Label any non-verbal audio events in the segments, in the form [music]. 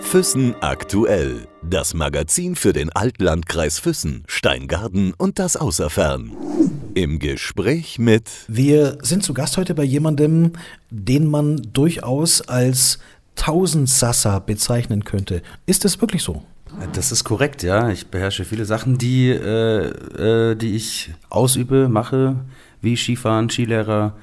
Füssen aktuell. Das Magazin für den Altlandkreis Füssen, Steingarten und das Außerfern. Im Gespräch mit. Wir sind zu Gast heute bei jemandem, den man durchaus als Tausendsasser bezeichnen könnte. Ist das wirklich so? Das ist korrekt, ja. Ich beherrsche viele Sachen, die, äh, äh, die ich ausübe, mache, wie Skifahren, Skilehrer,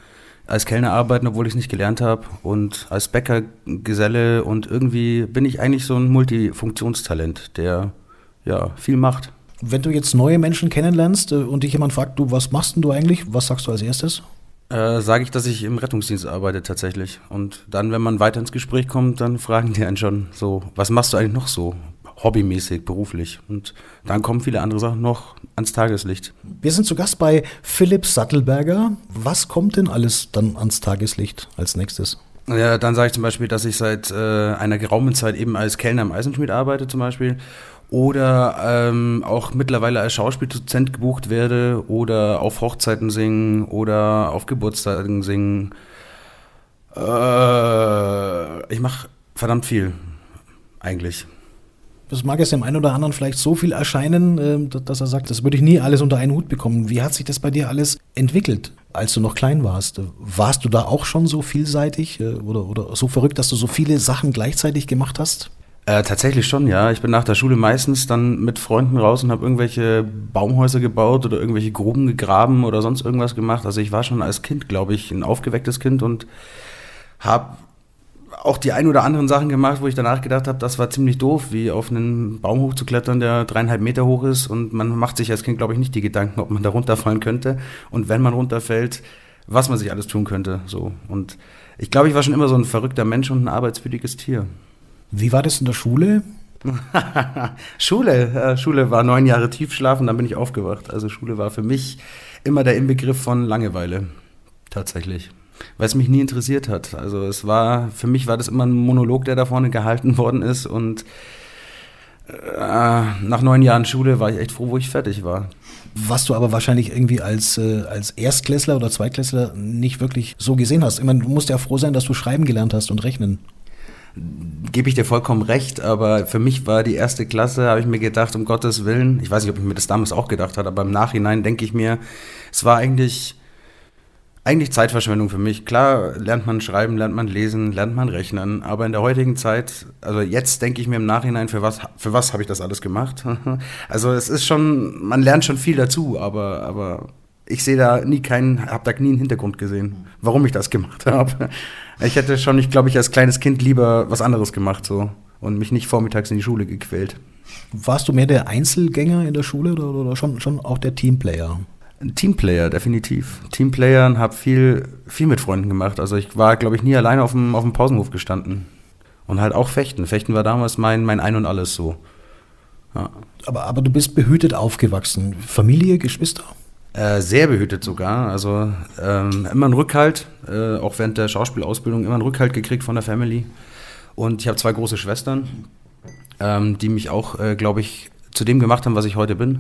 als Kellner arbeiten, obwohl ich es nicht gelernt habe und als Bäckergeselle und irgendwie bin ich eigentlich so ein Multifunktionstalent, der ja viel macht. Wenn du jetzt neue Menschen kennenlernst äh, und dich jemand fragt, du, was machst denn du eigentlich? Was sagst du als erstes? Äh, Sage ich, dass ich im Rettungsdienst arbeite tatsächlich. Und dann, wenn man weiter ins Gespräch kommt, dann fragen die einen schon so, was machst du eigentlich noch so? Hobbymäßig, beruflich. Und dann kommen viele andere Sachen noch ans Tageslicht. Wir sind zu Gast bei Philipp Sattelberger. Was kommt denn alles dann ans Tageslicht als nächstes? Ja, dann sage ich zum Beispiel, dass ich seit äh, einer geraumen Zeit eben als Kellner im Eisenschmied arbeite zum Beispiel oder ähm, auch mittlerweile als Schauspieldozent gebucht werde oder auf Hochzeiten singen oder auf Geburtstagen singen. Äh, ich mache verdammt viel, eigentlich das mag es dem einen oder anderen vielleicht so viel erscheinen, ähm, dass er sagt, das würde ich nie alles unter einen Hut bekommen. Wie hat sich das bei dir alles entwickelt, als du noch klein warst? Warst du da auch schon so vielseitig äh, oder, oder so verrückt, dass du so viele Sachen gleichzeitig gemacht hast? Äh, tatsächlich schon, ja. Ich bin nach der Schule meistens dann mit Freunden raus und habe irgendwelche Baumhäuser gebaut oder irgendwelche Gruben gegraben oder sonst irgendwas gemacht. Also ich war schon als Kind, glaube ich, ein aufgewecktes Kind und habe auch die ein oder anderen Sachen gemacht, wo ich danach gedacht habe, das war ziemlich doof, wie auf einen Baum hochzuklettern, der dreieinhalb Meter hoch ist. Und man macht sich als Kind, glaube ich, nicht die Gedanken, ob man da runterfallen könnte. Und wenn man runterfällt, was man sich alles tun könnte. So. Und ich glaube, ich war schon immer so ein verrückter Mensch und ein arbeitswütiges Tier. Wie war das in der Schule? [laughs] Schule, äh, Schule war neun Jahre Tiefschlafen, dann bin ich aufgewacht. Also Schule war für mich immer der Inbegriff von Langeweile. Tatsächlich weil es mich nie interessiert hat. Also es war, für mich war das immer ein Monolog, der da vorne gehalten [laughs] worden ist und äh, nach neun Jahren Schule war ich echt froh, wo ich fertig war. Was du aber wahrscheinlich irgendwie als, äh, als Erstklässler oder Zweitklässler nicht wirklich so gesehen hast. Ich meine, du musst ja froh sein, dass du schreiben gelernt hast und rechnen. Gebe ich dir vollkommen recht, aber für mich war die erste Klasse, habe ich mir gedacht, um Gottes Willen, ich weiß nicht, ob ich mir das damals auch gedacht habe, aber im Nachhinein denke ich mir, es war eigentlich eigentlich Zeitverschwendung für mich. Klar lernt man schreiben, lernt man lesen, lernt man rechnen, aber in der heutigen Zeit, also jetzt denke ich mir im Nachhinein, für was, für was habe ich das alles gemacht? [laughs] also es ist schon, man lernt schon viel dazu, aber, aber ich sehe da nie keinen, habe da nie einen Hintergrund gesehen, warum ich das gemacht [laughs] habe. Ich hätte schon, ich glaube ich, als kleines Kind lieber was anderes gemacht so und mich nicht vormittags in die Schule gequält. Warst du mehr der Einzelgänger in der Schule oder, oder schon, schon auch der Teamplayer? Teamplayer, definitiv. Teamplayer und habe viel, viel mit Freunden gemacht. Also ich war, glaube ich, nie alleine auf dem, auf dem Pausenhof gestanden. Und halt auch Fechten. Fechten war damals mein, mein Ein und Alles so. Ja. Aber, aber du bist behütet aufgewachsen. Familie, Geschwister? Äh, sehr behütet sogar. Also ähm, immer einen Rückhalt, äh, auch während der Schauspielausbildung, immer einen Rückhalt gekriegt von der Family. Und ich habe zwei große Schwestern, ähm, die mich auch, äh, glaube ich, zu dem gemacht haben, was ich heute bin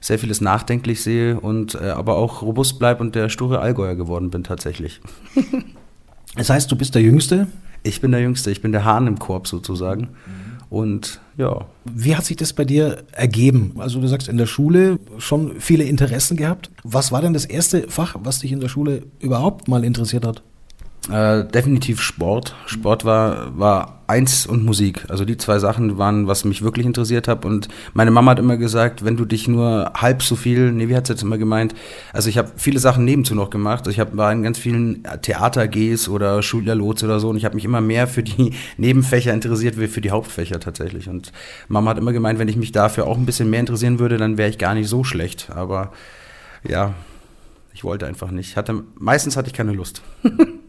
sehr vieles nachdenklich sehe und äh, aber auch robust bleibe und der sture Allgäuer geworden bin tatsächlich. [laughs] das heißt, du bist der Jüngste? Ich bin der Jüngste, ich bin der Hahn im Korb sozusagen. Mhm. Und ja. Wie hat sich das bei dir ergeben? Also du sagst in der Schule schon viele Interessen gehabt. Was war denn das erste Fach, was dich in der Schule überhaupt mal interessiert hat? Äh, definitiv Sport. Sport war, war eins und Musik. Also die zwei Sachen waren, was mich wirklich interessiert hat. Und meine Mama hat immer gesagt, wenn du dich nur halb so viel, nee, wie hat sie jetzt immer gemeint? Also ich habe viele Sachen nebenzu noch gemacht. Also ich hab, war in ganz vielen Theater-Gs oder Schuljahrlots oder so und ich habe mich immer mehr für die [laughs] Nebenfächer interessiert wie für die Hauptfächer tatsächlich. Und Mama hat immer gemeint, wenn ich mich dafür auch ein bisschen mehr interessieren würde, dann wäre ich gar nicht so schlecht. Aber ja, ich wollte einfach nicht. Hatte, meistens hatte ich keine Lust. [laughs]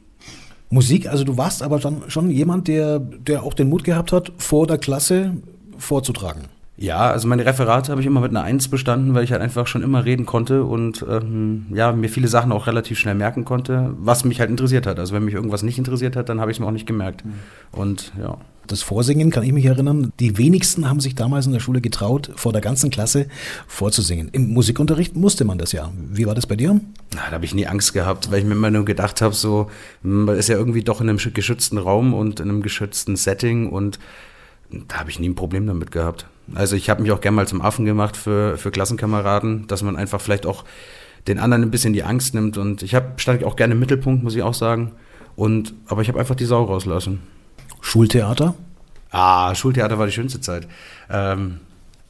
Musik, also du warst aber dann schon jemand, der, der auch den Mut gehabt hat, vor der Klasse vorzutragen. Ja, also meine Referate habe ich immer mit einer Eins bestanden, weil ich halt einfach schon immer reden konnte und ähm, ja, mir viele Sachen auch relativ schnell merken konnte, was mich halt interessiert hat. Also wenn mich irgendwas nicht interessiert hat, dann habe ich es mir auch nicht gemerkt. Mhm. Und ja. Das Vorsingen kann ich mich erinnern, die wenigsten haben sich damals in der Schule getraut, vor der ganzen Klasse vorzusingen. Im Musikunterricht musste man das ja. Wie war das bei dir? Na, da habe ich nie Angst gehabt, weil ich mir immer nur gedacht habe, so, man ist ja irgendwie doch in einem geschützten Raum und in einem geschützten Setting und da habe ich nie ein Problem damit gehabt. Also ich habe mich auch gerne mal zum Affen gemacht für, für Klassenkameraden, dass man einfach vielleicht auch den anderen ein bisschen die Angst nimmt. Und ich hab, stand auch gerne im Mittelpunkt, muss ich auch sagen. Und, aber ich habe einfach die Sau rauslassen. Schultheater? Ah, Schultheater war die schönste Zeit. Ähm,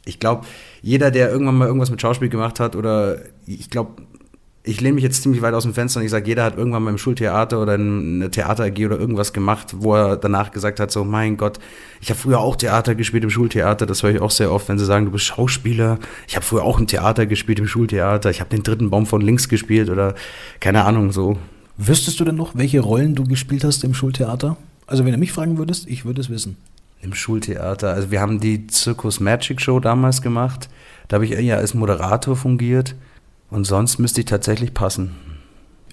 ich glaube, jeder, der irgendwann mal irgendwas mit Schauspiel gemacht hat, oder ich glaube, ich lehne mich jetzt ziemlich weit aus dem Fenster und ich sage, jeder hat irgendwann mal im Schultheater oder eine Theater AG oder irgendwas gemacht, wo er danach gesagt hat, so mein Gott, ich habe früher auch Theater gespielt im Schultheater, das höre ich auch sehr oft, wenn sie sagen, du bist Schauspieler, ich habe früher auch im Theater gespielt, im Schultheater, ich habe den dritten Baum von links gespielt oder keine Ahnung so. Wüsstest du denn noch, welche Rollen du gespielt hast im Schultheater? Also wenn du mich fragen würdest, ich würde es wissen. Im Schultheater, also wir haben die Circus Magic Show damals gemacht, da habe ich ja als Moderator fungiert. Und sonst müsste ich tatsächlich passen.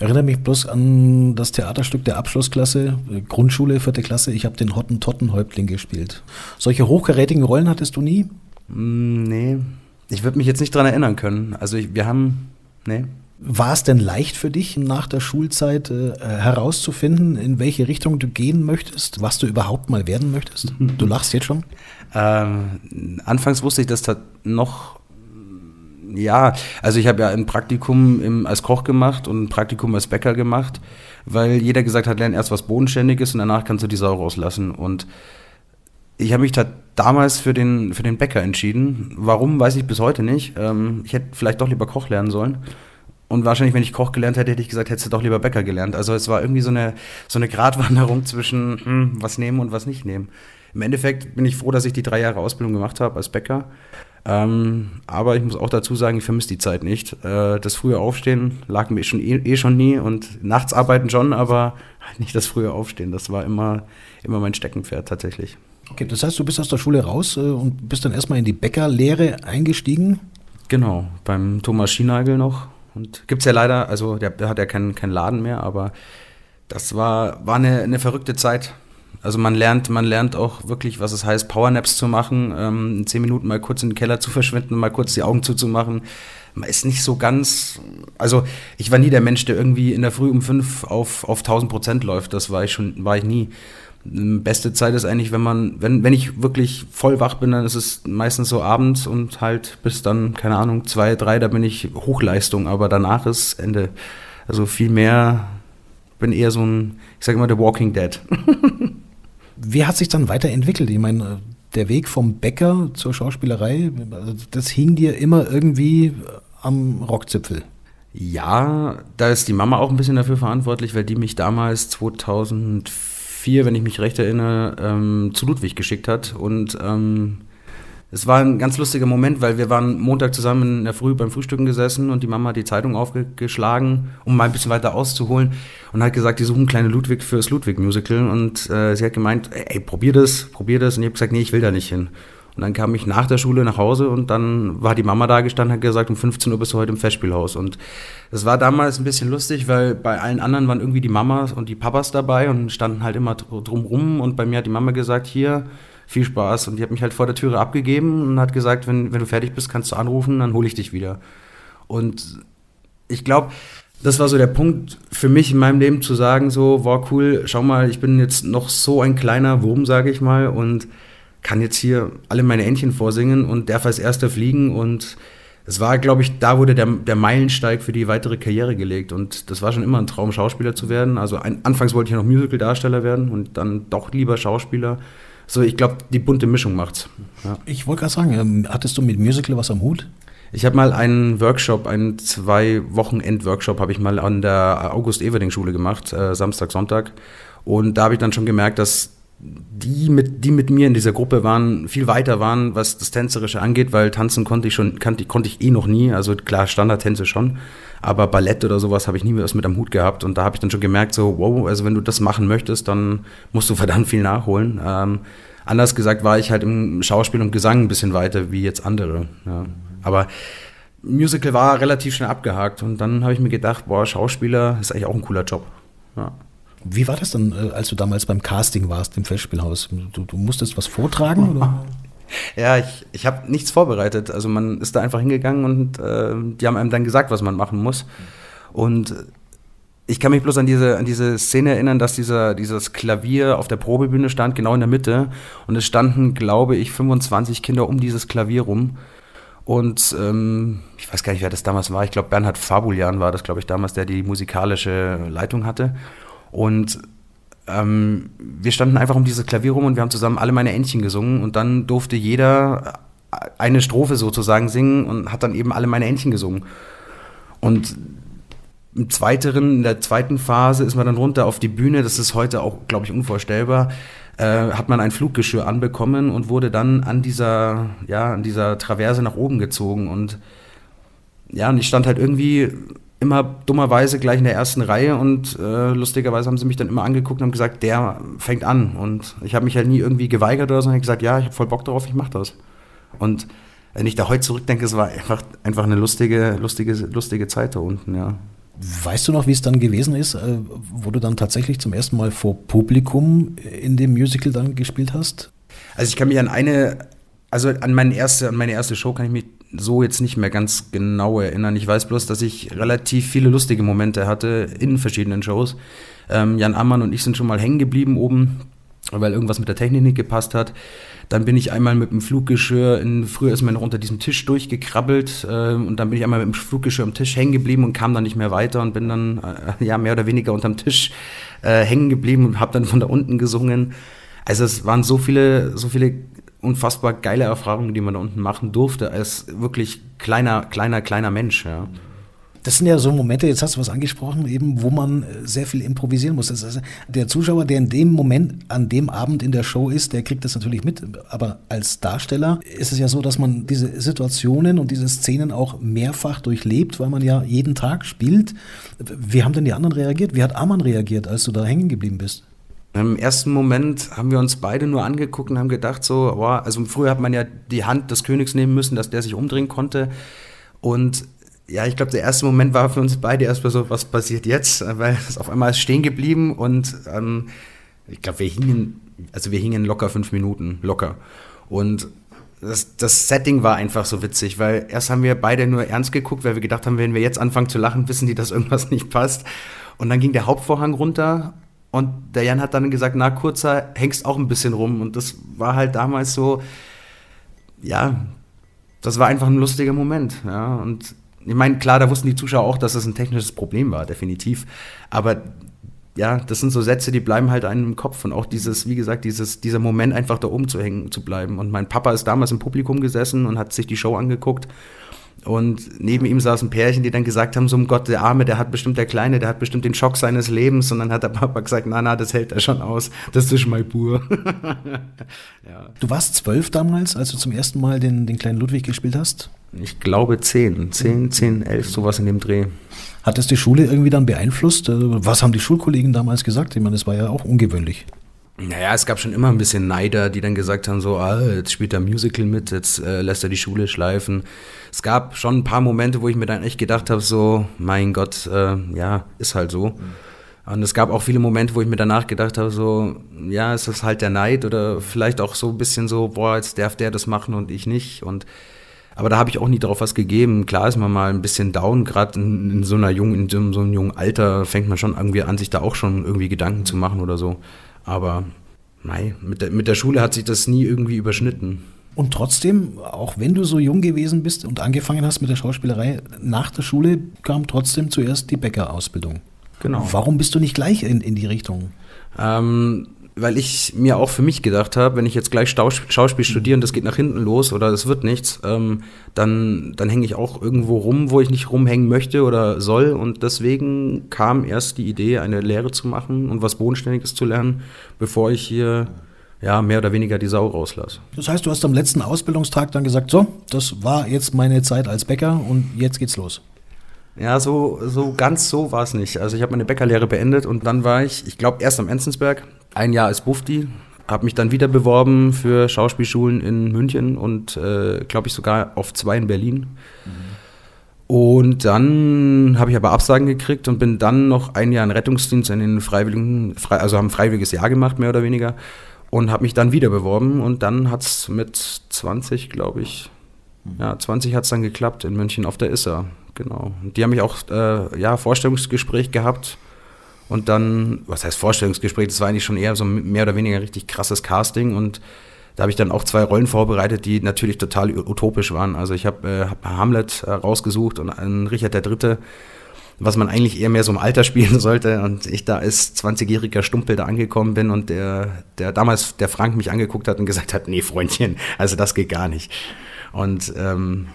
Erinnere mich bloß an das Theaterstück der Abschlussklasse, äh, Grundschule, vierte Klasse. Ich habe den Hottentottenhäuptling gespielt. Solche hochkarätigen Rollen hattest du nie? Mm, nee, ich würde mich jetzt nicht dran erinnern können. Also ich, wir haben, nee. War es denn leicht für dich, nach der Schulzeit äh, herauszufinden, in welche Richtung du gehen möchtest, was du überhaupt mal werden möchtest? [laughs] Du lachst jetzt schon? Ähm, anfangs wusste ich das noch ja, also ich habe ja ein Praktikum im, als Koch gemacht und ein Praktikum als Bäcker gemacht, weil jeder gesagt hat, lern erst was Bodenständiges und danach kannst du die Sau rauslassen. Und ich habe mich da damals für den, für den Bäcker entschieden. Warum, weiß ich bis heute nicht. Ähm, ich hätte vielleicht doch lieber Koch lernen sollen. Und wahrscheinlich, wenn ich Koch gelernt hätte, hätte ich gesagt, hättest du doch lieber Bäcker gelernt. Also es war irgendwie so eine, so eine Gratwanderung zwischen hm, was nehmen und was nicht nehmen. Im Endeffekt bin ich froh, dass ich die drei Jahre Ausbildung gemacht habe als Bäcker. Ähm, aber ich muss auch dazu sagen, ich vermisse die Zeit nicht. Äh, das frühe Aufstehen lag mir schon eh, eh, schon nie und nachts arbeiten schon, aber [laughs] nicht das frühe Aufstehen. Das war immer, immer mein Steckenpferd tatsächlich. Okay, das heißt, du bist aus der Schule raus äh, und bist dann erstmal in die Bäckerlehre eingestiegen? Genau, beim Thomas Schienagel noch. Und gibt es ja leider, also der, der hat ja keinen kein Laden mehr, aber das war, war eine, eine verrückte Zeit. Also man lernt, man lernt auch wirklich, was es heißt, Powernaps zu machen, ähm, zehn Minuten mal kurz in den Keller zu verschwinden, mal kurz die Augen zuzumachen. Man ist nicht so ganz, also ich war nie der Mensch, der irgendwie in der Früh um fünf auf, auf 1000 Prozent läuft. Das war ich schon, war ich nie. Beste Zeit ist eigentlich, wenn man, wenn, wenn ich wirklich voll wach bin, dann ist es meistens so abends und halt bis dann, keine Ahnung, zwei, drei, da bin ich Hochleistung, aber danach ist Ende. Also viel mehr, bin eher so ein, ich sage immer, The Walking Dead. [laughs] Wie hat sich dann weiterentwickelt? Ich meine, der Weg vom Bäcker zur Schauspielerei, also das hing dir immer irgendwie am Rockzipfel. Ja, da ist die Mama auch ein bisschen dafür verantwortlich, weil die mich damals 2004, wenn ich mich recht erinnere, ähm, zu Ludwig geschickt hat. Und ähm, es war ein ganz lustiger Moment, weil wir waren Montag zusammen in der Früh beim Frühstücken gesessen und die Mama hat die Zeitung aufgeschlagen, um mal ein bisschen weiter auszuholen und hat gesagt, die suchen kleine Ludwig fürs Ludwig-Musical und äh, sie hat gemeint, ey, probier das, probier das und ich habe gesagt, nee, ich will da nicht hin. Und dann kam ich nach der Schule nach Hause und dann war die Mama da gestanden hat gesagt, um 15 Uhr bist du heute im Festspielhaus. Und das war damals ein bisschen lustig, weil bei allen anderen waren irgendwie die Mamas und die Papas dabei und standen halt immer drumrum und bei mir hat die Mama gesagt, hier, viel Spaß. Und die hat mich halt vor der Türe abgegeben und hat gesagt, wenn, wenn du fertig bist, kannst du anrufen, dann hole ich dich wieder. Und ich glaube, das war so der Punkt für mich in meinem Leben zu sagen, so, war cool, schau mal, ich bin jetzt noch so ein kleiner Wurm, sage ich mal, und kann jetzt hier alle meine Entchen vorsingen und darf als erster fliegen und es war, glaube ich, da wurde der, der Meilensteig für die weitere Karriere gelegt. Und das war schon immer ein Traum, Schauspieler zu werden. Also ein, anfangs wollte ich ja noch Musical-Darsteller werden und dann doch lieber Schauspieler. So, ich glaube, die bunte Mischung macht's. Ja. Ich wollte gerade sagen, ähm, hattest du mit Musical was am Hut? Ich habe mal einen Workshop, einen zwei Wochenend-Workshop habe ich mal an der August-Everding-Schule gemacht, äh, Samstag, Sonntag. Und da habe ich dann schon gemerkt, dass die mit, die mit mir in dieser Gruppe waren, viel weiter waren, was das Tänzerische angeht, weil tanzen konnte ich schon, konnte, konnte ich eh noch nie. Also klar, Standardtänze schon. Aber Ballett oder sowas habe ich nie was mit am Hut gehabt. Und da habe ich dann schon gemerkt, so, wow, also wenn du das machen möchtest, dann musst du verdammt viel nachholen. Ähm, anders gesagt war ich halt im Schauspiel und Gesang ein bisschen weiter wie jetzt andere. Ja. Aber Musical war relativ schnell abgehakt und dann habe ich mir gedacht, boah, Schauspieler ist eigentlich auch ein cooler Job. Ja. Wie war das dann, äh, als du damals beim Casting warst im Festspielhaus? Du, du musstest was vortragen? Oder? [laughs] Ja, ich, ich habe nichts vorbereitet. Also man ist da einfach hingegangen und äh, die haben einem dann gesagt, was man machen muss. Und ich kann mich bloß an diese, an diese Szene erinnern, dass dieser, dieses Klavier auf der Probebühne stand, genau in der Mitte. Und es standen, glaube ich, 25 Kinder um dieses Klavier rum. Und ähm, ich weiß gar nicht, wer das damals war. Ich glaube, Bernhard Fabulian war das, glaube ich, damals, der die musikalische Leitung hatte. Und ähm, wir standen einfach um dieses Klavier rum und wir haben zusammen alle meine Entchen gesungen. Und dann durfte jeder eine Strophe sozusagen singen und hat dann eben alle meine Entchen gesungen. Und im zweiteren, in der zweiten Phase ist man dann runter auf die Bühne. Das ist heute auch, glaube ich, unvorstellbar. Äh, hat man ein Fluggeschirr anbekommen und wurde dann an dieser, ja, an dieser Traverse nach oben gezogen. Und ja, und ich stand halt irgendwie immer dummerweise gleich in der ersten Reihe und äh, lustigerweise haben sie mich dann immer angeguckt und haben gesagt, der fängt an. Und ich habe mich halt nie irgendwie geweigert oder so, sondern gesagt, ja, ich habe voll Bock darauf, ich mache das. Und wenn ich da heute zurückdenke, es war einfach, einfach eine lustige, lustige, lustige Zeit da unten, ja. Weißt du noch, wie es dann gewesen ist, äh, wo du dann tatsächlich zum ersten Mal vor Publikum in dem Musical dann gespielt hast? Also ich kann mich an eine, also an meine erste, an meine erste Show kann ich mich so jetzt nicht mehr ganz genau erinnern. Ich weiß bloß, dass ich relativ viele lustige Momente hatte in verschiedenen Shows. Ähm, Jan Ammann und ich sind schon mal hängen geblieben oben, weil irgendwas mit der Technik nicht gepasst hat. Dann bin ich einmal mit dem Fluggeschirr, in, früher ist man noch unter diesem Tisch durchgekrabbelt äh, und dann bin ich einmal mit dem Fluggeschirr am Tisch hängen geblieben und kam dann nicht mehr weiter und bin dann äh, ja mehr oder weniger unterm Tisch äh, hängen geblieben und habe dann von da unten gesungen. Also es waren so viele, so viele unfassbar geile Erfahrungen, die man da unten machen durfte, als wirklich kleiner, kleiner, kleiner Mensch. Ja. Das sind ja so Momente, jetzt hast du was angesprochen, eben, wo man äh, sehr viel improvisieren muss. Das heißt, der Zuschauer, der in dem Moment, an dem Abend in der Show ist, der kriegt das natürlich mit. Aber als Darsteller ist es ja so, dass man diese Situationen und diese Szenen auch mehrfach durchlebt, weil man ja jeden Tag spielt. Wie haben denn die anderen reagiert? Wie hat Arman reagiert, als du da hängen geblieben bist? Im ersten Moment haben wir uns beide nur angeguckt und haben gedacht, so, boah, also früher hat man ja die Hand des Königs nehmen müssen, dass der sich umdrehen konnte. Und ja, ich glaube, der erste Moment war für uns beide erstmal so, was passiert jetzt? Weil es auf einmal ist stehen geblieben und ähm, ich glaube, wir hingen, also wir hingen locker fünf Minuten, locker. Und das, das, Setting war einfach so witzig, weil erst haben wir beide nur ernst geguckt, weil wir gedacht haben, wenn wir jetzt anfangen zu lachen, wissen die, dass irgendwas nicht passt. Und dann ging der Hauptvorhang runter und der Jan hat dann gesagt, na, kurzer, hängst auch ein bisschen rum. Und das war halt damals so, ja, das war einfach ein lustiger Moment. Ja. Und ich meine, klar, da wussten die Zuschauer auch, dass das ein technisches Problem war, definitiv. Aber ja, das sind so Sätze, die bleiben halt einem im Kopf. Und auch dieses, wie gesagt, dieses, dieser Moment einfach da oben zu hängen zu bleiben. Und mein Papa ist damals im Publikum gesessen und hat sich die Show angeguckt. Und neben ihm saß ein Pärchen, die dann gesagt haben, so um Gott, der Arme, der hat bestimmt, der Kleine, der hat bestimmt den Schock seines Lebens. Und dann hat der Papa gesagt, na, na, das hält er schon aus. Das ist mein Bur. [laughs] ja. Du warst zwölf damals, als du zum ersten Mal den, den kleinen Ludwig gespielt hast? Ich glaube zehn. Zehn, zehn, elf, sowas in dem Dreh. Hat das die Schule irgendwie dann beeinflusst? Was haben die Schulkollegen damals gesagt? Ich meine, das war ja auch ungewöhnlich. Naja, es gab schon immer ein bisschen Neider, die dann gesagt haben, so, ah, jetzt spielt er Musical mit, jetzt äh, lässt er die Schule schleifen. Es gab schon ein paar Momente, wo ich mir dann echt gedacht habe, so, mein Gott, äh, ja, ist halt so. Mhm. Und es gab auch viele Momente, wo ich mir danach gedacht habe, so, ja, ist das halt der Neid oder vielleicht auch so ein bisschen so, boah, jetzt darf der das machen und ich nicht. Und aber da habe ich auch nie drauf was gegeben. Klar ist man mal ein bisschen down, gerade in, in, so einer jungen, in so, so einem jungen Alter fängt man schon irgendwie an, sich da auch schon irgendwie Gedanken zu machen oder so. Aber nein, mit der, mit der Schule hat sich das nie irgendwie überschnitten. Und trotzdem, auch wenn du so jung gewesen bist und angefangen hast mit der Schauspielerei, nach der Schule kam trotzdem zuerst die Bäckerausbildung. Genau. Warum bist du nicht gleich in, in die Richtung? Ähm, weil ich mir auch für mich gedacht habe, wenn ich jetzt gleich Schauspiel studiere und das geht nach hinten los oder es wird nichts, ähm, dann, dann hänge ich auch irgendwo rum, wo ich nicht rumhängen möchte oder soll. Und deswegen kam erst die Idee, eine Lehre zu machen und was Bodenständiges zu lernen, bevor ich hier ja, mehr oder weniger die Sau rauslasse. Das heißt, du hast am letzten Ausbildungstag dann gesagt, so, das war jetzt meine Zeit als Bäcker und jetzt geht's los. Ja, so, so ganz so war es nicht. Also ich habe meine Bäckerlehre beendet und dann war ich, ich glaube, erst am Enzensberg, ein Jahr als Bufti, habe mich dann wieder beworben für Schauspielschulen in München und äh, glaube ich sogar auf zwei in Berlin. Mhm. Und dann habe ich aber Absagen gekriegt und bin dann noch ein Jahr in Rettungsdienst in den Freiwilligen, also haben ein freiwilliges Jahr gemacht, mehr oder weniger, und habe mich dann wieder beworben und dann hat es mit 20, glaube ich, mhm. ja, 20 hat es dann geklappt in München auf der ISSA, genau. Und die haben mich auch, äh, ja, Vorstellungsgespräch gehabt und dann, was heißt Vorstellungsgespräch, das war eigentlich schon eher so mehr oder weniger richtig krasses Casting und da habe ich dann auch zwei Rollen vorbereitet, die natürlich total utopisch waren. Also ich habe äh, hab Hamlet rausgesucht und einen Richard III., was man eigentlich eher mehr so im Alter [laughs] spielen sollte. Und ich da als 20-jähriger Stumpel da angekommen bin und der, der damals der Frank mich angeguckt hat und gesagt hat, nee, Freundchen, also das geht gar nicht. Und ähm,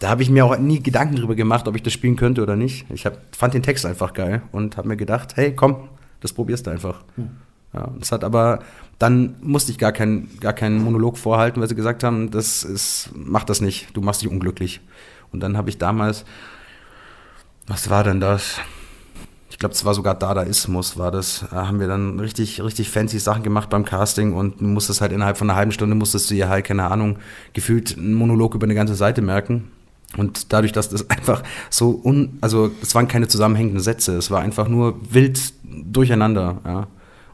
da habe ich mir auch nie Gedanken drüber gemacht, ob ich das spielen könnte oder nicht. Ich hab, fand den Text einfach geil und habe mir gedacht, hey, komm, das probierst du einfach. Hm. Ja, das hat aber, dann musste ich gar, kein, gar keinen Monolog vorhalten, weil sie gesagt haben, das ist, mach das nicht, du machst dich unglücklich. Und dann habe ich damals, was war denn das? Ich glaube, es war sogar Dadaismus, war das. Da haben wir dann richtig, richtig fancy Sachen gemacht beim Casting und musstest halt innerhalb von einer halben Stunde musstest du dir halt, keine Ahnung, gefühlt einen Monolog über eine ganze Seite merken. Und dadurch, dass das einfach so un, also es waren keine zusammenhängenden Sätze, es war einfach nur wild durcheinander, ja.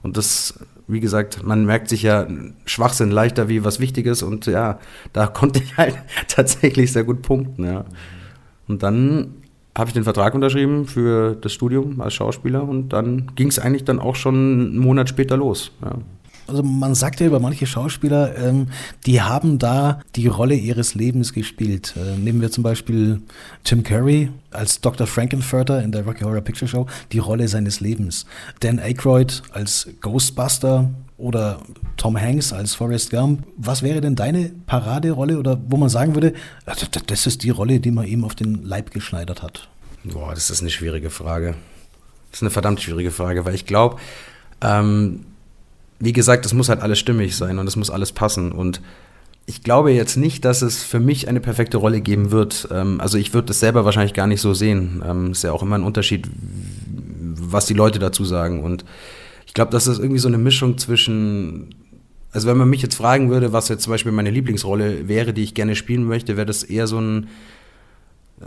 Und das, wie gesagt, man merkt sich ja Schwachsinn leichter wie was Wichtiges und ja, da konnte ich halt [laughs] tatsächlich sehr gut punkten, ja. Und dann habe ich den Vertrag unterschrieben für das Studium als Schauspieler und dann ging es eigentlich dann auch schon einen Monat später los, ja. Also man sagt ja über manche Schauspieler, ähm, die haben da die Rolle ihres Lebens gespielt. Äh, nehmen wir zum Beispiel Tim Curry als Dr. Frankenfurter in der Rocky Horror Picture Show, die Rolle seines Lebens. Dan Aykroyd als Ghostbuster oder Tom Hanks als Forrest Gump. Was wäre denn deine Paraderolle oder wo man sagen würde, also das ist die Rolle, die man ihm auf den Leib geschneidert hat? Boah, das ist eine schwierige Frage. Das ist eine verdammt schwierige Frage, weil ich glaube, ähm, wie gesagt, es muss halt alles stimmig sein und es muss alles passen. Und ich glaube jetzt nicht, dass es für mich eine perfekte Rolle geben wird. Ähm, also ich würde es selber wahrscheinlich gar nicht so sehen. Ähm, ist ja auch immer ein Unterschied, was die Leute dazu sagen. Und ich glaube, das ist irgendwie so eine Mischung zwischen. Also wenn man mich jetzt fragen würde, was jetzt zum Beispiel meine Lieblingsrolle wäre, die ich gerne spielen möchte, wäre das eher so ein,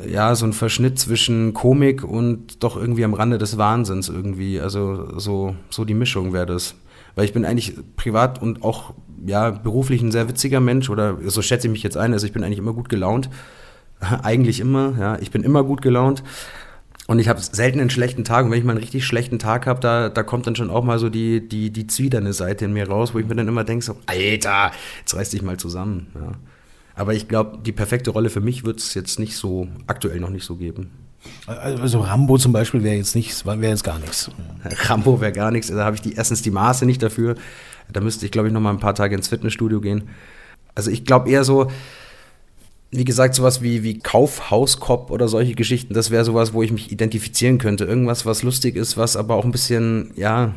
ja, so ein Verschnitt zwischen Komik und doch irgendwie am Rande des Wahnsinns irgendwie. Also so, so die Mischung wäre das weil ich bin eigentlich privat und auch ja, beruflich ein sehr witziger Mensch oder so schätze ich mich jetzt ein, also ich bin eigentlich immer gut gelaunt. [laughs] eigentlich immer, ja, ich bin immer gut gelaunt. Und ich habe selten einen schlechten Tag. Und wenn ich mal einen richtig schlechten Tag habe, da, da kommt dann schon auch mal so die, die, die zwiederne Seite in mir raus, wo ich mir dann immer denke, so, Alter, jetzt reiß dich mal zusammen. Ja. Aber ich glaube, die perfekte Rolle für mich wird es jetzt nicht so, aktuell noch nicht so geben. Also Rambo zum Beispiel wäre jetzt nichts, wäre jetzt gar nichts. Rambo wäre gar nichts. Da habe ich die, erstens die Maße nicht dafür. Da müsste ich, glaube ich, noch mal ein paar Tage ins Fitnessstudio gehen. Also ich glaube eher so, wie gesagt, sowas wie, wie Kaufhauskopf oder solche Geschichten, das wäre sowas, wo ich mich identifizieren könnte. Irgendwas, was lustig ist, was aber auch ein bisschen, ja,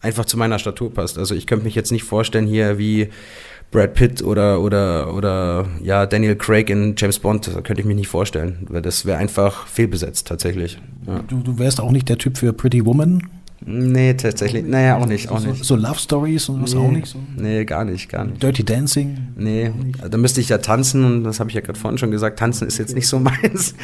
einfach zu meiner Statur passt. Also ich könnte mich jetzt nicht vorstellen hier wie Brad Pitt oder, oder, oder ja, Daniel Craig in James Bond, das könnte ich mir nicht vorstellen, weil das wäre einfach fehlbesetzt tatsächlich. Ja. Du, du wärst auch nicht der Typ für Pretty Woman? Nee, tatsächlich. Naja, auch nicht. Auch so, nicht. so Love Stories und was nee, auch nicht so? Nee, gar nicht, gar nicht. Dirty Dancing? Nee, da müsste ich ja tanzen und das habe ich ja gerade vorhin schon gesagt, tanzen ist jetzt nicht so [laughs] meins.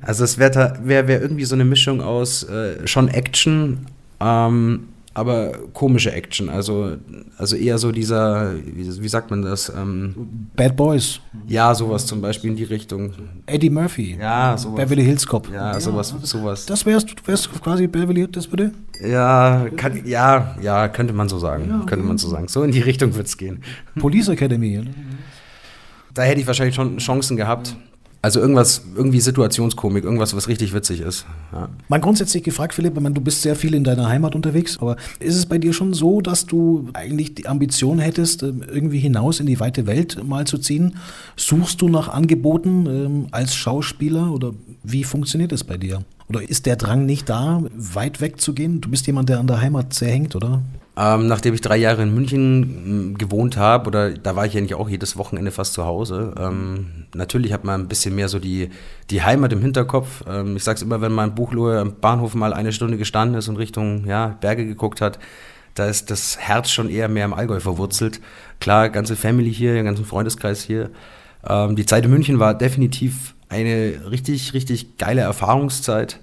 Also es wäre wär, wär irgendwie so eine Mischung aus äh, schon Action, ähm, aber komische Action. Also, also eher so dieser, wie, wie sagt man das? Ähm, Bad Boys. Ja, sowas zum Beispiel in die Richtung. Eddie Murphy. Ja, sowas. Beverly Hills Cop. Ja, ja sowas, sowas. Das wärst du wärst quasi Beverly Hills, das würde? Ja, kann, ja, ja, könnte man so sagen. Ja, könnte man so sagen. So in die Richtung wird es gehen. Police Academy. Da hätte ich wahrscheinlich schon Chancen gehabt. Also irgendwas, irgendwie Situationskomik, irgendwas, was richtig witzig ist. Ja. Mal grundsätzlich gefragt, Philipp, ich meine, du bist sehr viel in deiner Heimat unterwegs, aber ist es bei dir schon so, dass du eigentlich die Ambition hättest, ähm, irgendwie hinaus in die weite Welt mal zu ziehen? Suchst du nach Angeboten ähm, als Schauspieler oder wie funktioniert das bei dir? Oder ist der Drang nicht da, weit weg zu gehen? Du bist jemand, der an der Heimat sehr hängt, oder? Ähm, nachdem ich drei Jahre in München gewohnt habe, oder da war ich nicht auch jedes Wochenende fast zu Hause, ähm, natürlich hat man ein bisschen mehr so die, die Heimat im Hinterkopf. Ähm, ich sag's immer, wenn man in Buchlohe am Bahnhof mal eine Stunde gestanden ist und Richtung ja, Berge geguckt hat, da ist das Herz schon eher mehr im Allgäu verwurzelt. Klar, ganze Family hier, den ganzen Freundeskreis hier. Ähm, die Zeit in München war definitiv eine richtig, richtig geile Erfahrungszeit.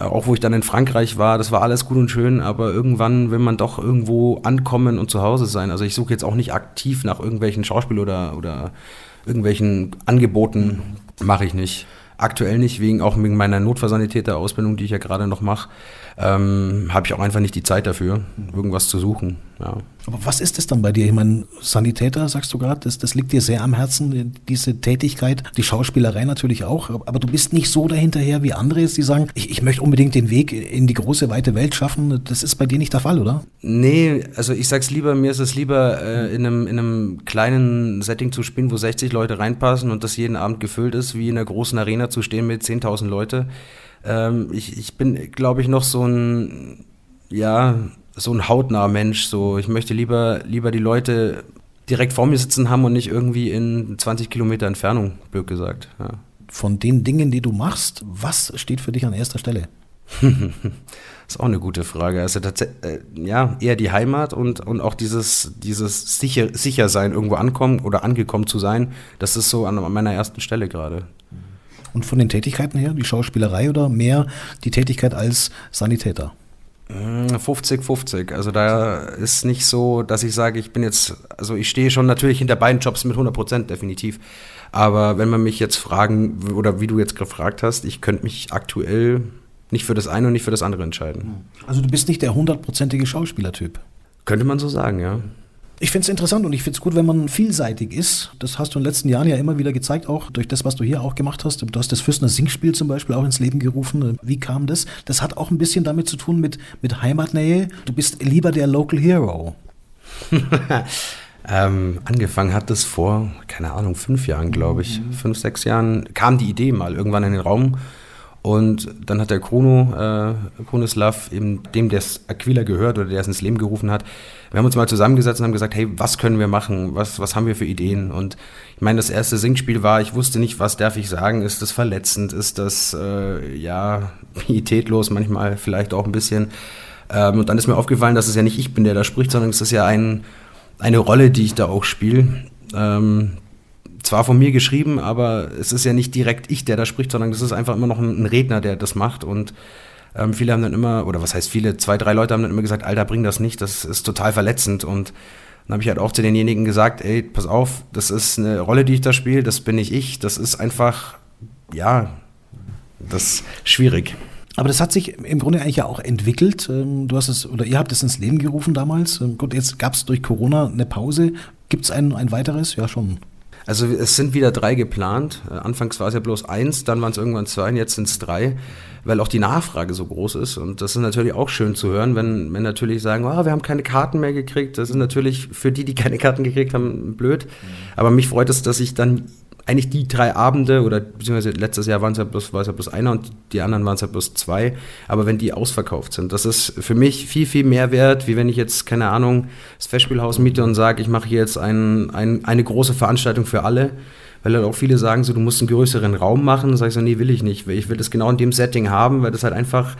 Äh, auch wo ich dann in Frankreich war, das war alles gut und schön, aber irgendwann will man doch irgendwo ankommen und zu Hause sein. Also ich suche jetzt auch nicht aktiv nach irgendwelchen Schauspiel oder, oder irgendwelchen Angeboten, mache ich nicht. Aktuell nicht, wegen auch wegen meiner Notfallsanitäter-Ausbildung, die ich ja gerade noch mache ähm, habe ich auch einfach nicht die Zeit dafür, irgendwas zu suchen. Ja. Aber was ist das dann bei dir? Ich meine, Sanitäter, sagst du gerade, das, das liegt dir sehr am Herzen, diese Tätigkeit, die Schauspielerei natürlich auch, aber du bist nicht so dahinterher wie andere, die sagen, ich, ich möchte unbedingt den Weg in die große, weite Welt schaffen. Das ist bei dir nicht der Fall, oder? Nee, also ich sag's lieber, mir ist es lieber, äh, in, einem, in einem kleinen Setting zu spielen, wo 60 Leute reinpassen und das jeden Abend gefüllt ist, wie in einer großen Arena zu stehen mit 10.000 Leute. Ähm, ich, ich bin, glaube ich, noch so ein, ja, so ein hautnah Mensch. So, ich möchte lieber, lieber die Leute direkt vor mir sitzen haben und nicht irgendwie in 20 Kilometer Entfernung, blöd gesagt. Ja. Von den Dingen, die du machst, was steht für dich an erster Stelle? das [laughs] ist auch eine gute Frage. Also äh, ja, eher die Heimat und, und auch dieses, dieses sicher, sicher sein, irgendwo ankommen oder angekommen zu sein, das ist so an meiner ersten Stelle gerade. Und von den Tätigkeiten her, die Schauspielerei oder mehr die Tätigkeit als Sanitäter? 50-50. Hm, also da ist nicht so, dass ich sage, ich bin jetzt, also ich stehe schon natürlich hinter beiden Jobs mit 100 Prozent definitiv. Aber wenn man mich jetzt fragen, oder wie du jetzt gefragt hast, ich könnte mich aktuell nicht für das eine und nicht für das andere entscheiden. Also du bist nicht der hundertprozentige Schauspielertyp? Könnte man so sagen, ja. Ich finde es interessant und ich finde es gut, wenn man vielseitig ist. Das hast du in den letzten Jahren ja immer wieder gezeigt, auch durch das, was du hier auch gemacht hast. Du hast das Füßner Singspiel zum Beispiel auch ins Leben gerufen. Wie kam das? Das hat auch ein bisschen damit zu tun mit, mit Heimatnähe. Du bist lieber der Local Hero. [laughs] ähm, angefangen hat das vor, keine Ahnung, fünf Jahren, glaube ich. Mhm. Fünf, sechs Jahren kam die Idee mal irgendwann in den Raum und dann hat der Chrono, äh, Chronoslav, eben dem, der es Aquila gehört oder der es ins Leben gerufen hat, wir haben uns mal zusammengesetzt und haben gesagt, hey, was können wir machen? Was, was haben wir für Ideen? Und ich meine, das erste Singspiel war, ich wusste nicht, was darf ich sagen? Ist das verletzend? Ist das, äh, ja, [laughs] pietätlos manchmal vielleicht auch ein bisschen? Ähm, und dann ist mir aufgefallen, dass es ja nicht ich bin, der da spricht, sondern es ist ja ein, eine Rolle, die ich da auch spiele. Ähm, zwar von mir geschrieben, aber es ist ja nicht direkt ich, der da spricht, sondern es ist einfach immer noch ein, Redner, der das macht. Und ähm, viele haben dann immer, oder was heißt viele, zwei, drei Leute haben dann immer gesagt, Alter, bring das nicht, das ist total verletzend. Und dann habe ich halt auch zu denjenigen gesagt, ey, pass auf, das ist eine Rolle, die ich da spiele, das bin nicht ich, das ist einfach, ja, das ist schwierig. Aber das hat sich im Grunde eigentlich ja auch entwickelt. Ähm, du hast es, oder ihr habt es ins Leben gerufen damals. Ähm, gut, jetzt gab es durch Corona eine Pause. Gibt es ein, ein weiteres? Ja, schon. Also es sind wieder drei geplant. Äh, anfangs war es ja bloß eins, dann waren es irgendwann zwei und jetzt sind es drei, weil auch die Nachfrage so groß ist. Und das ist natürlich auch schön zu hören, wenn, wenn natürlich sagen, oh, wir haben keine Karten mehr gekriegt. Das ist natürlich für die, die keine Karten gekriegt haben, blöd. Aber mich freut es, dass ich dann eigentlich die drei Abende oder beziehungsweise letztes Jahr waren es ja bloß, war es ja bloß einer und die anderen waren es ja bloß zwei, aber wenn die ausverkauft sind, das ist für mich viel, viel mehr wert, wie wenn ich jetzt, keine Ahnung, das Festspielhaus miete und sage, ich mache hier jetzt ein, ein, eine große Veranstaltung für alle, weil halt auch viele sagen so, du musst einen größeren Raum machen, sage ich so, nee, will ich nicht, ich will das genau in dem Setting haben, weil das halt einfach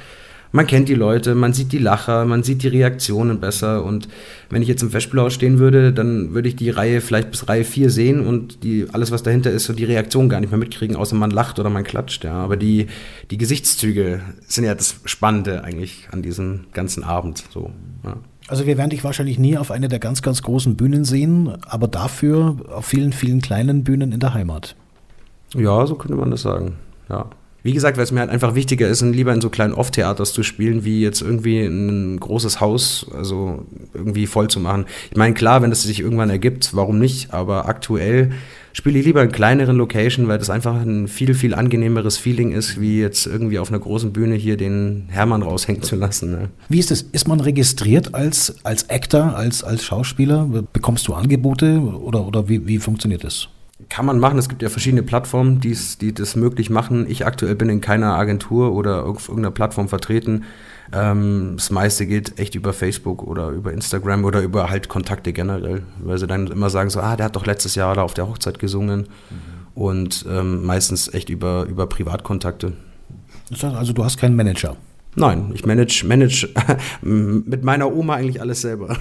man kennt die Leute, man sieht die Lacher, man sieht die Reaktionen besser. Und wenn ich jetzt im Festspielhaus stehen würde, dann würde ich die Reihe vielleicht bis Reihe 4 sehen und die, alles, was dahinter ist, so die Reaktion gar nicht mehr mitkriegen, außer man lacht oder man klatscht. Ja. Aber die, die Gesichtszüge sind ja das Spannende eigentlich an diesem ganzen Abend. So, ja. Also wir werden dich wahrscheinlich nie auf einer der ganz, ganz großen Bühnen sehen, aber dafür auf vielen, vielen kleinen Bühnen in der Heimat. Ja, so könnte man das sagen. Ja. Wie gesagt, weil es mir halt einfach wichtiger ist, lieber in so kleinen Off-Theaters zu spielen, wie jetzt irgendwie ein großes Haus, also irgendwie voll zu machen. Ich meine, klar, wenn es sich irgendwann ergibt, warum nicht? Aber aktuell spiele ich lieber in kleineren Location, weil das einfach ein viel, viel angenehmeres Feeling ist, wie jetzt irgendwie auf einer großen Bühne hier den Hermann raushängen zu lassen. Ne? Wie ist es? Ist man registriert als, als Actor, als, als Schauspieler? Bekommst du Angebote oder, oder wie, wie funktioniert das? Kann man machen. Es gibt ja verschiedene Plattformen, die das möglich machen. Ich aktuell bin in keiner Agentur oder auf irgendeiner Plattform vertreten. Ähm, das meiste geht echt über Facebook oder über Instagram oder über halt Kontakte generell, weil sie dann immer sagen so, ah, der hat doch letztes Jahr da auf der Hochzeit gesungen mhm. und ähm, meistens echt über, über Privatkontakte. Also du hast keinen Manager? Nein, ich manage, manage [laughs] mit meiner Oma eigentlich alles selber.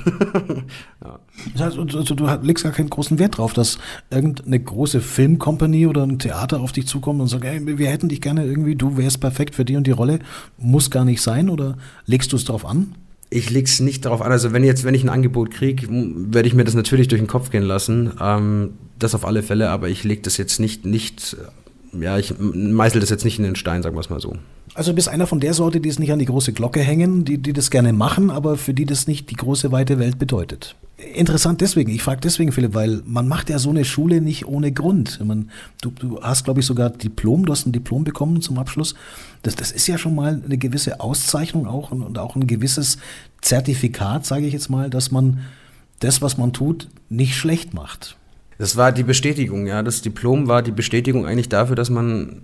[laughs] ja. Das heißt, also du legst gar keinen großen Wert drauf, dass irgendeine große Filmcompany oder ein Theater auf dich zukommt und sagt, ey, wir hätten dich gerne irgendwie, du wärst perfekt für die und die Rolle. Muss gar nicht sein oder legst du es darauf an? Ich leg's nicht darauf an. Also wenn jetzt, wenn ich ein Angebot kriege, werde ich mir das natürlich durch den Kopf gehen lassen. Ähm, das auf alle Fälle, aber ich lege das jetzt nicht, nicht, ja, ich meißel das jetzt nicht in den Stein, sagen wir es mal so. Also du bist einer von der Sorte, die es nicht an die große Glocke hängen, die, die das gerne machen, aber für die das nicht die große weite Welt bedeutet. Interessant deswegen, ich frage deswegen, Philipp, weil man macht ja so eine Schule nicht ohne Grund. Man, du, du hast, glaube ich, sogar Diplom, du hast ein Diplom bekommen zum Abschluss. Das, das ist ja schon mal eine gewisse Auszeichnung auch und, und auch ein gewisses Zertifikat, sage ich jetzt mal, dass man das, was man tut, nicht schlecht macht. Das war die Bestätigung, ja. Das Diplom war die Bestätigung eigentlich dafür, dass man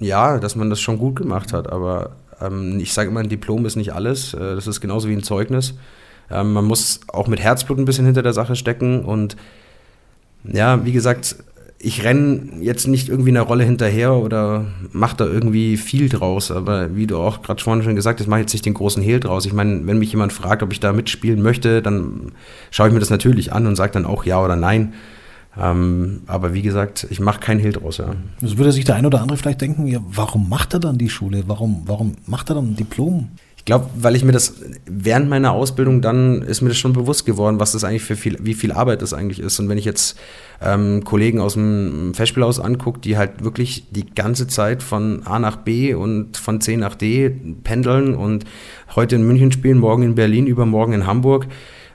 ja, dass man das schon gut gemacht hat, aber ähm, ich sage immer, ein Diplom ist nicht alles. Äh, das ist genauso wie ein Zeugnis. Ähm, man muss auch mit Herzblut ein bisschen hinter der Sache stecken und ja, wie gesagt, ich renne jetzt nicht irgendwie eine Rolle hinterher oder mache da irgendwie viel draus, aber wie du auch gerade vorhin schon gesagt hast, mache jetzt nicht den großen Hehl draus. Ich meine, wenn mich jemand fragt, ob ich da mitspielen möchte, dann schaue ich mir das natürlich an und sage dann auch ja oder nein. Ähm, aber wie gesagt, ich mache keinen Hehl draus. Ja. Also würde sich der ein oder andere vielleicht denken, ja, warum macht er dann die Schule? Warum, warum macht er dann ein Diplom? Ich glaube, weil ich mir das während meiner Ausbildung dann ist mir das schon bewusst geworden, was das eigentlich für viel, wie viel Arbeit das eigentlich ist. Und wenn ich jetzt ähm, Kollegen aus dem Festspielhaus angucke, die halt wirklich die ganze Zeit von A nach B und von C nach D pendeln und heute in München spielen, morgen in Berlin, übermorgen in Hamburg,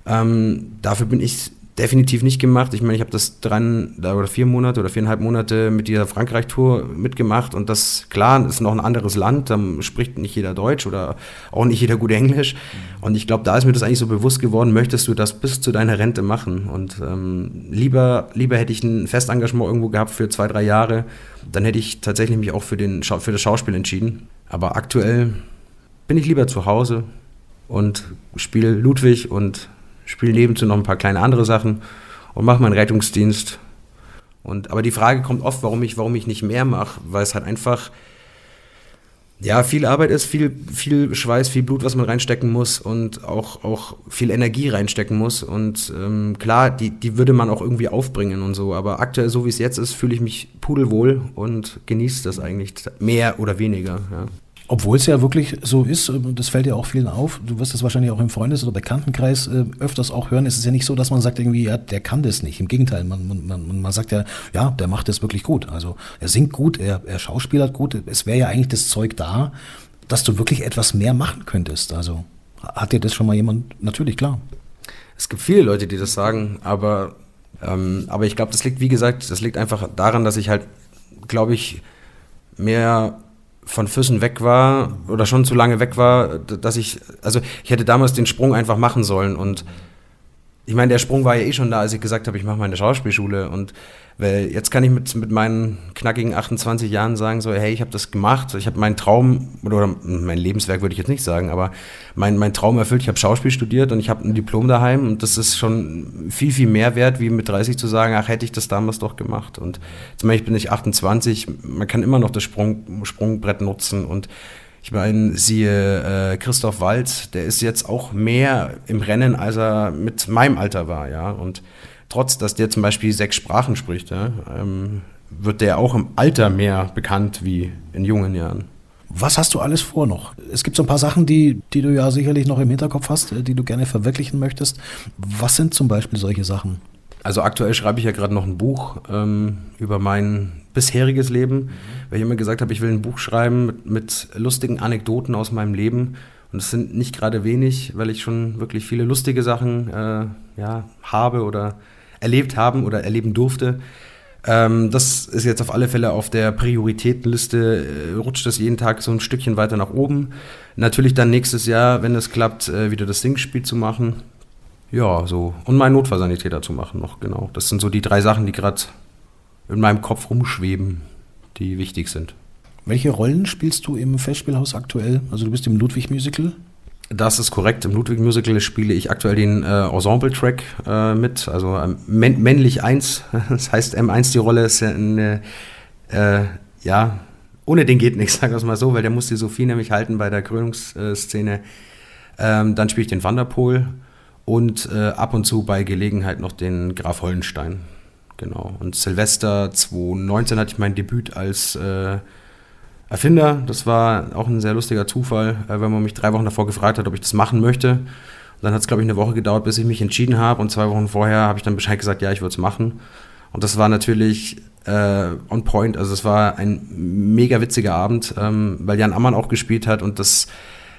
ähm, dafür bin ich definitiv nicht gemacht. Ich meine, ich habe das dran oder vier Monate oder viereinhalb Monate mit dieser Frankreich-Tour mitgemacht und das, klar, ist noch ein anderes Land, da spricht nicht jeder Deutsch oder auch nicht jeder gut Englisch. Und ich glaube, da ist mir das eigentlich so bewusst geworden, möchtest du das bis zu deiner Rente machen? Und ähm, lieber, lieber hätte ich ein Festengagement irgendwo gehabt für zwei, drei Jahre, dann hätte ich tatsächlich mich auch für, den, für das Schauspiel entschieden. Aber aktuell bin ich lieber zu Hause und spiele Ludwig und spiele nebenzu noch ein paar kleine andere Sachen und mache meinen Rettungsdienst. Und, aber die Frage kommt oft, warum ich, warum ich nicht mehr mache, weil es halt einfach ja, viel Arbeit ist, viel, viel Schweiß, viel Blut, was man reinstecken muss und auch, auch viel Energie reinstecken muss. Und ähm, klar, die, die würde man auch irgendwie aufbringen und so. Aber aktuell, so wie es jetzt ist, fühle ich mich pudelwohl und genieße das eigentlich mehr oder weniger. Ja. Obwohl es ja wirklich so ist, äh, das fällt ja auch vielen auf, du wirst es wahrscheinlich auch im Freundes- oder Bekanntenkreis äh, öfters auch hören, es ist ja nicht so, dass man sagt irgendwie, ja, der kann das nicht. Im Gegenteil, man, man, man, man sagt ja, ja, der macht das wirklich gut. Also er singt gut, er, er schauspielert gut. Es wäre ja eigentlich das Zeug da, dass du wirklich etwas mehr machen könntest. Also hat dir das schon mal jemand, natürlich, klar. Es gibt viele Leute, die das sagen, aber, ähm, aber ich glaube, das liegt, wie gesagt, das liegt einfach daran, dass ich halt, glaube ich, mehr von Füssen weg war oder schon zu lange weg war, dass ich, also ich hätte damals den Sprung einfach machen sollen und ich meine, der Sprung war ja eh schon da, als ich gesagt habe, ich mache meine Schauspielschule. Und weil jetzt kann ich mit, mit meinen knackigen 28 Jahren sagen, so, hey, ich habe das gemacht, ich habe meinen Traum, oder mein Lebenswerk würde ich jetzt nicht sagen, aber mein, mein Traum erfüllt, ich habe Schauspiel studiert und ich habe ein Diplom daheim. Und das ist schon viel, viel mehr wert, wie mit 30 zu sagen, ach, hätte ich das damals doch gemacht. Und zum Beispiel bin ich 28, man kann immer noch das Sprung, Sprungbrett nutzen. Und ich meine, siehe äh, Christoph Walz, der ist jetzt auch mehr im Rennen, als er mit meinem Alter war, ja. Und trotz, dass der zum Beispiel sechs Sprachen spricht, ja, ähm, wird der auch im Alter mehr bekannt wie in jungen Jahren. Was hast du alles vor noch? Es gibt so ein paar Sachen, die, die du ja sicherlich noch im Hinterkopf hast, äh, die du gerne verwirklichen möchtest. Was sind zum Beispiel solche Sachen? Also aktuell schreibe ich ja gerade noch ein Buch ähm, über mein bisheriges Leben, mhm. weil ich immer gesagt habe, ich will ein Buch schreiben mit, mit lustigen Anekdoten aus meinem Leben. Und es sind nicht gerade wenig, weil ich schon wirklich viele lustige Sachen äh, ja, habe oder erlebt haben oder erleben durfte. Ähm, das ist jetzt auf alle Fälle auf der Prioritätenliste, äh, rutscht das jeden Tag so ein Stückchen weiter nach oben. Natürlich dann nächstes Jahr, wenn es klappt, äh, wieder das Singspiel zu machen. Ja, so. Und meinen Notfallsanitäter zu machen noch, genau. Das sind so die drei Sachen, die gerade in meinem Kopf rumschweben, die wichtig sind. Welche Rollen spielst du im Festspielhaus aktuell? Also du bist im Ludwig-Musical? Das ist korrekt. Im Ludwig-Musical spiele ich aktuell den äh, Ensemble-Track äh, mit, also äh, männlich 1. [laughs] Das heißt M1 die Rolle ist eine, äh, ja, ohne den geht nichts, [laughs] sagen wir es mal so, weil der muss die Sophie nämlich halten bei der Krönungsszene. Ähm, dann spiele ich den Wanderpol und äh, ab und zu bei Gelegenheit noch den Graf Hollenstein. Genau. Und Silvester 2019 hatte ich mein Debüt als äh, Erfinder. Das war auch ein sehr lustiger Zufall, äh, weil man mich drei Wochen davor gefragt hat, ob ich das machen möchte. Und dann hat es, glaube ich, eine Woche gedauert, bis ich mich entschieden habe. Und zwei Wochen vorher habe ich dann Bescheid gesagt, ja, ich würde es machen. Und das war natürlich äh, on point. Also es war ein mega witziger Abend, ähm, weil Jan Ammann auch gespielt hat und das,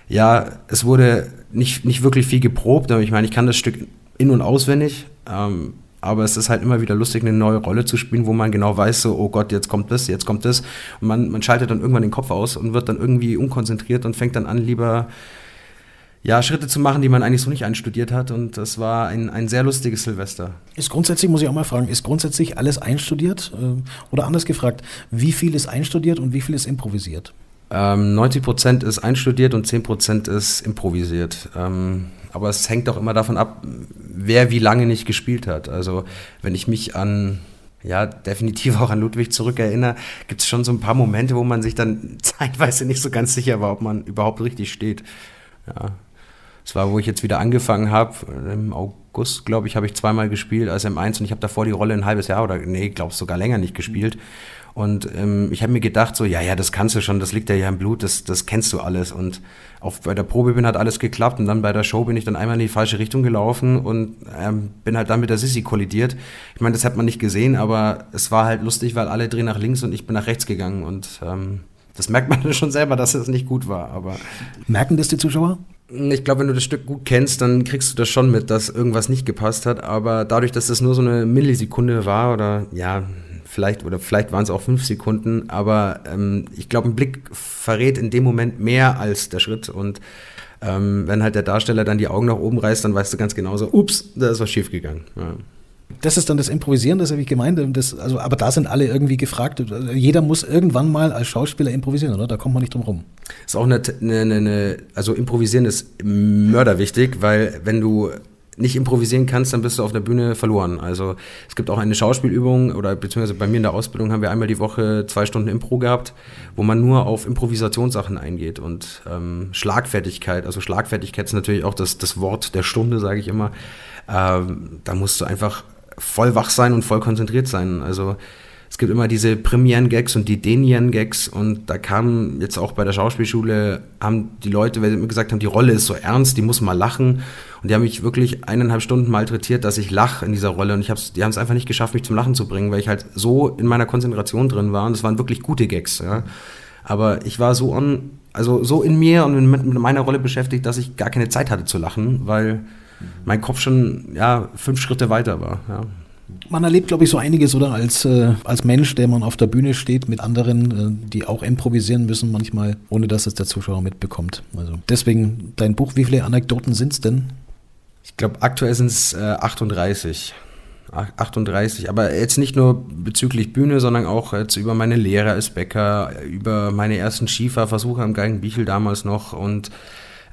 ja, es wurde nicht, nicht wirklich viel geprobt, aber ich meine, ich kann das Stück in- und auswendig. Ähm, aber es ist halt immer wieder lustig, eine neue Rolle zu spielen, wo man genau weiß, so, oh Gott, jetzt kommt das, jetzt kommt das. Und man, man schaltet dann irgendwann den Kopf aus und wird dann irgendwie unkonzentriert und fängt dann an, lieber ja, Schritte zu machen, die man eigentlich so nicht einstudiert hat. Und das war ein, ein sehr lustiges Silvester. Ist grundsätzlich, muss ich auch mal fragen, ist grundsätzlich alles einstudiert? Äh, oder anders gefragt, wie viel ist einstudiert und wie viel ist improvisiert? Ähm, 90 Prozent ist einstudiert und 10 Prozent ist improvisiert. Ähm, aber es hängt auch immer davon ab, wer wie lange nicht gespielt hat. Also wenn ich mich an, ja, definitiv auch an Ludwig zurückerinnere, gibt es schon so ein paar Momente, wo man sich dann [laughs] zeitweise nicht so ganz sicher war, ob man überhaupt richtig steht. Ja. Das war, wo ich jetzt wieder angefangen habe, im August, glaube ich, habe ich zweimal gespielt als M1 und ich habe davor die Rolle ein halbes Jahr oder, nee, glaube sogar länger nicht gespielt. Und ähm, ich habe mir gedacht, so, ja, ja, das kannst du schon, das liegt ja hier im Blut, das, das kennst du alles. Und auch bei der Probe bin hat alles geklappt und dann bei der Show bin ich dann einmal in die falsche Richtung gelaufen und ähm, bin halt dann mit der Sissi kollidiert. Ich meine, das hat man nicht gesehen, aber es war halt lustig, weil alle drehen nach links und ich bin nach rechts gegangen und ähm, das merkt man [laughs] schon selber, dass es nicht gut war. Aber Merken das die Zuschauer? Ich glaube, wenn du das Stück gut kennst, dann kriegst du das schon mit, dass irgendwas nicht gepasst hat. Aber dadurch, dass das nur so eine Millisekunde war oder ja, vielleicht, oder vielleicht waren es auch fünf Sekunden, aber ähm, ich glaube, ein Blick verrät in dem Moment mehr als der Schritt. Und ähm, wenn halt der Darsteller dann die Augen nach oben reißt, dann weißt du ganz genau so, ups, da ist was schiefgegangen. Ja. Das ist dann das Improvisieren, das habe ich gemeint. Das, also, aber da sind alle irgendwie gefragt. Jeder muss irgendwann mal als Schauspieler improvisieren, oder? Da kommt man nicht drum rum. Ist auch eine, eine, eine also improvisieren ist mörderwichtig, weil wenn du nicht improvisieren kannst, dann bist du auf der Bühne verloren. Also es gibt auch eine Schauspielübung oder beziehungsweise bei mir in der Ausbildung haben wir einmal die Woche zwei Stunden Impro gehabt, wo man nur auf Improvisationssachen eingeht und ähm, Schlagfertigkeit. Also Schlagfertigkeit ist natürlich auch das, das Wort der Stunde, sage ich immer. Ähm, da musst du einfach voll wach sein und voll konzentriert sein. Also es gibt immer diese Premieren-Gags und die Denieren-Gags und da kam jetzt auch bei der Schauspielschule, haben die Leute, weil sie mir gesagt haben, die Rolle ist so ernst, die muss mal lachen und die haben mich wirklich eineinhalb Stunden malträtiert, dass ich lache in dieser Rolle und ich hab's, die haben es einfach nicht geschafft, mich zum Lachen zu bringen, weil ich halt so in meiner Konzentration drin war und es waren wirklich gute Gags, ja. Aber ich war so on, also so in mir und mit, mit meiner Rolle beschäftigt, dass ich gar keine Zeit hatte zu lachen, weil mein Kopf schon ja, fünf Schritte weiter war. Ja. Man erlebt, glaube ich, so einiges, oder? Als, äh, als Mensch, der man auf der Bühne steht mit anderen, äh, die auch improvisieren müssen manchmal, ohne dass es der Zuschauer mitbekommt. Also deswegen dein Buch, wie viele Anekdoten sind es denn? Ich glaube, aktuell sind es äh, 38. 38, aber jetzt nicht nur bezüglich Bühne, sondern auch jetzt über meine Lehre als Bäcker, über meine ersten Skifahrversuche am Geigenbichel damals noch und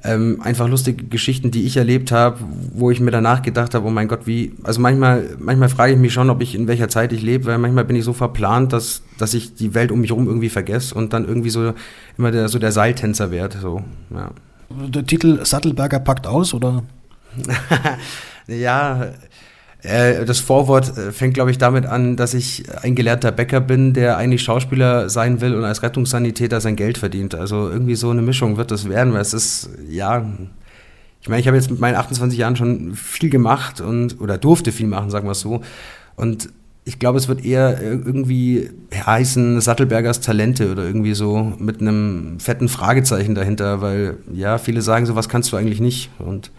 ähm, einfach lustige Geschichten, die ich erlebt habe, wo ich mir danach gedacht habe, oh mein Gott, wie, also manchmal, manchmal frage ich mich schon, ob ich in welcher Zeit ich lebe, weil manchmal bin ich so verplant, dass, dass ich die Welt um mich herum irgendwie vergesse und dann irgendwie so immer der, so der Seiltänzer werde, so, ja. Der Titel Sattelberger packt aus, oder? [laughs] ja, das Vorwort äh, fängt, glaube ich, damit an, dass ich ein gelernter Bäcker bin, der eigentlich Schauspieler sein will und als Rettungssanitäter sein Geld verdient. Also irgendwie so eine Mischung wird das werden, weil es ist, ja, ich meine, ich habe jetzt mit meinen 28 Jahren schon viel gemacht und, oder durfte viel machen, sagen wir es so. Und ich glaube, es wird eher irgendwie heißen Sattelbergers Talente oder irgendwie so mit einem fetten Fragezeichen dahinter, weil ja, viele sagen so, was kannst du eigentlich nicht? Und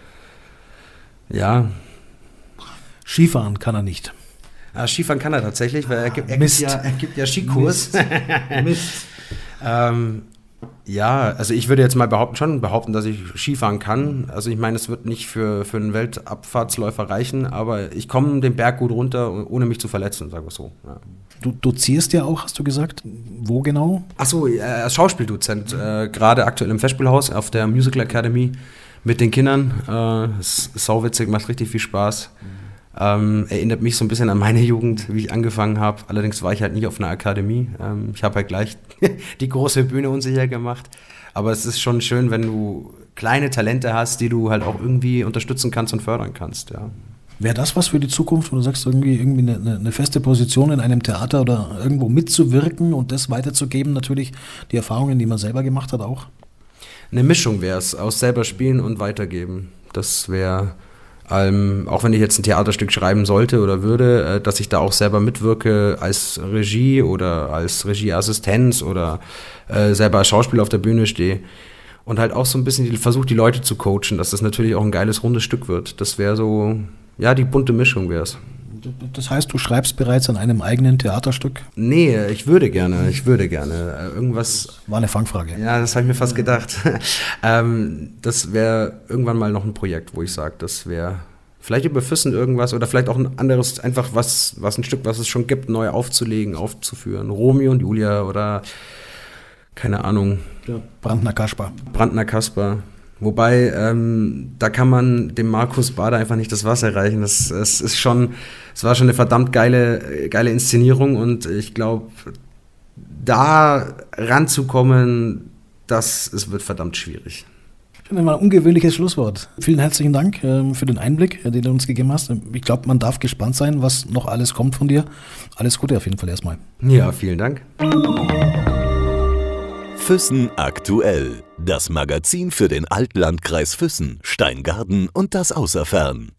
ja, Skifahren kann er nicht. Ja, Skifahren kann er tatsächlich, weil er gibt, er gibt, ja, er gibt ja Skikurs. Mist. [laughs] Mist. ähm, ja, also ich würde jetzt mal behaupten, schon behaupten, dass ich Skifahren kann. Also ich meine, es wird nicht für, für einen Weltabfahrtsläufer reichen, aber ich komme den Berg gut runter, ohne mich zu verletzen, sagen wir so. Ja. Du dozierst ja auch, hast du gesagt. Wo genau? Achso, äh, als Schauspieldozent, äh, gerade aktuell im Festspielhaus auf der Musical Academy mit den Kindern. Äh, ist sauwitzig, macht richtig viel Spaß. Mhm Ähm, erinnert mich so ein bisschen an meine Jugend, wie ich angefangen habe. Allerdings war ich halt nicht auf einer Akademie. Ähm, ich habe halt gleich [laughs] die große Bühne unsicher gemacht. Aber es ist schon schön, wenn du kleine Talente hast, die du halt auch irgendwie unterstützen kannst und fördern kannst. Ja. Wäre das was für die Zukunft, wo du sagst, irgendwie, irgendwie eine, eine, feste Position in einem Theater oder irgendwo mitzuwirken und das weiterzugeben, natürlich die Erfahrungen, die man selber gemacht hat, auch? Eine Mischung wäre es, aus selber spielen und weitergeben. Das wäre, ähm, auch wenn ich jetzt ein Theaterstück schreiben sollte oder würde, äh, dass ich da auch selber mitwirke als Regie oder als Regieassistenz oder äh, selber als Schauspieler auf der Bühne stehe und halt auch so ein bisschen versucht, die Leute zu coachen, dass das natürlich auch ein geiles, rundes Stück wird. Das wäre so, ja, die bunte Mischung wäre es. Das heißt, du schreibst bereits an einem eigenen Theaterstück? Nee, ich würde gerne, ich würde gerne. Irgendwas. War eine Fangfrage. Ja, das habe ich mir fast gedacht. [laughs] ähm, das wäre irgendwann mal noch ein Projekt, wo ich sage, das wäre vielleicht über Füssen irgendwas oder vielleicht auch ein anderes, einfach was, was ein Stück, was es schon gibt, neu aufzulegen, aufzuführen. Romeo und Julia oder keine Ahnung. Ja. Brandner Kasper. Brandner Kasper. Wobei, ähm, da kann man dem Markus Bader einfach nicht das Wasser reichen. Das, das ist schon, es war schon eine verdammt geile, geile Inszenierung und ich glaube, da ranzukommen, das es wird verdammt schwierig. Ich finde mal ein ungewöhnliches Schlusswort. Vielen herzlichen Dank ähm, für den Einblick, äh, den du uns gegeben hast. Ich glaube, man darf gespannt sein, was noch alles kommt von dir. Alles Gute auf jeden Fall erstmal. Ja, vielen Dank. Füssen aktuell. Das Magazin für den Altlandkreis Füssen, Steingarten und das Außerfern.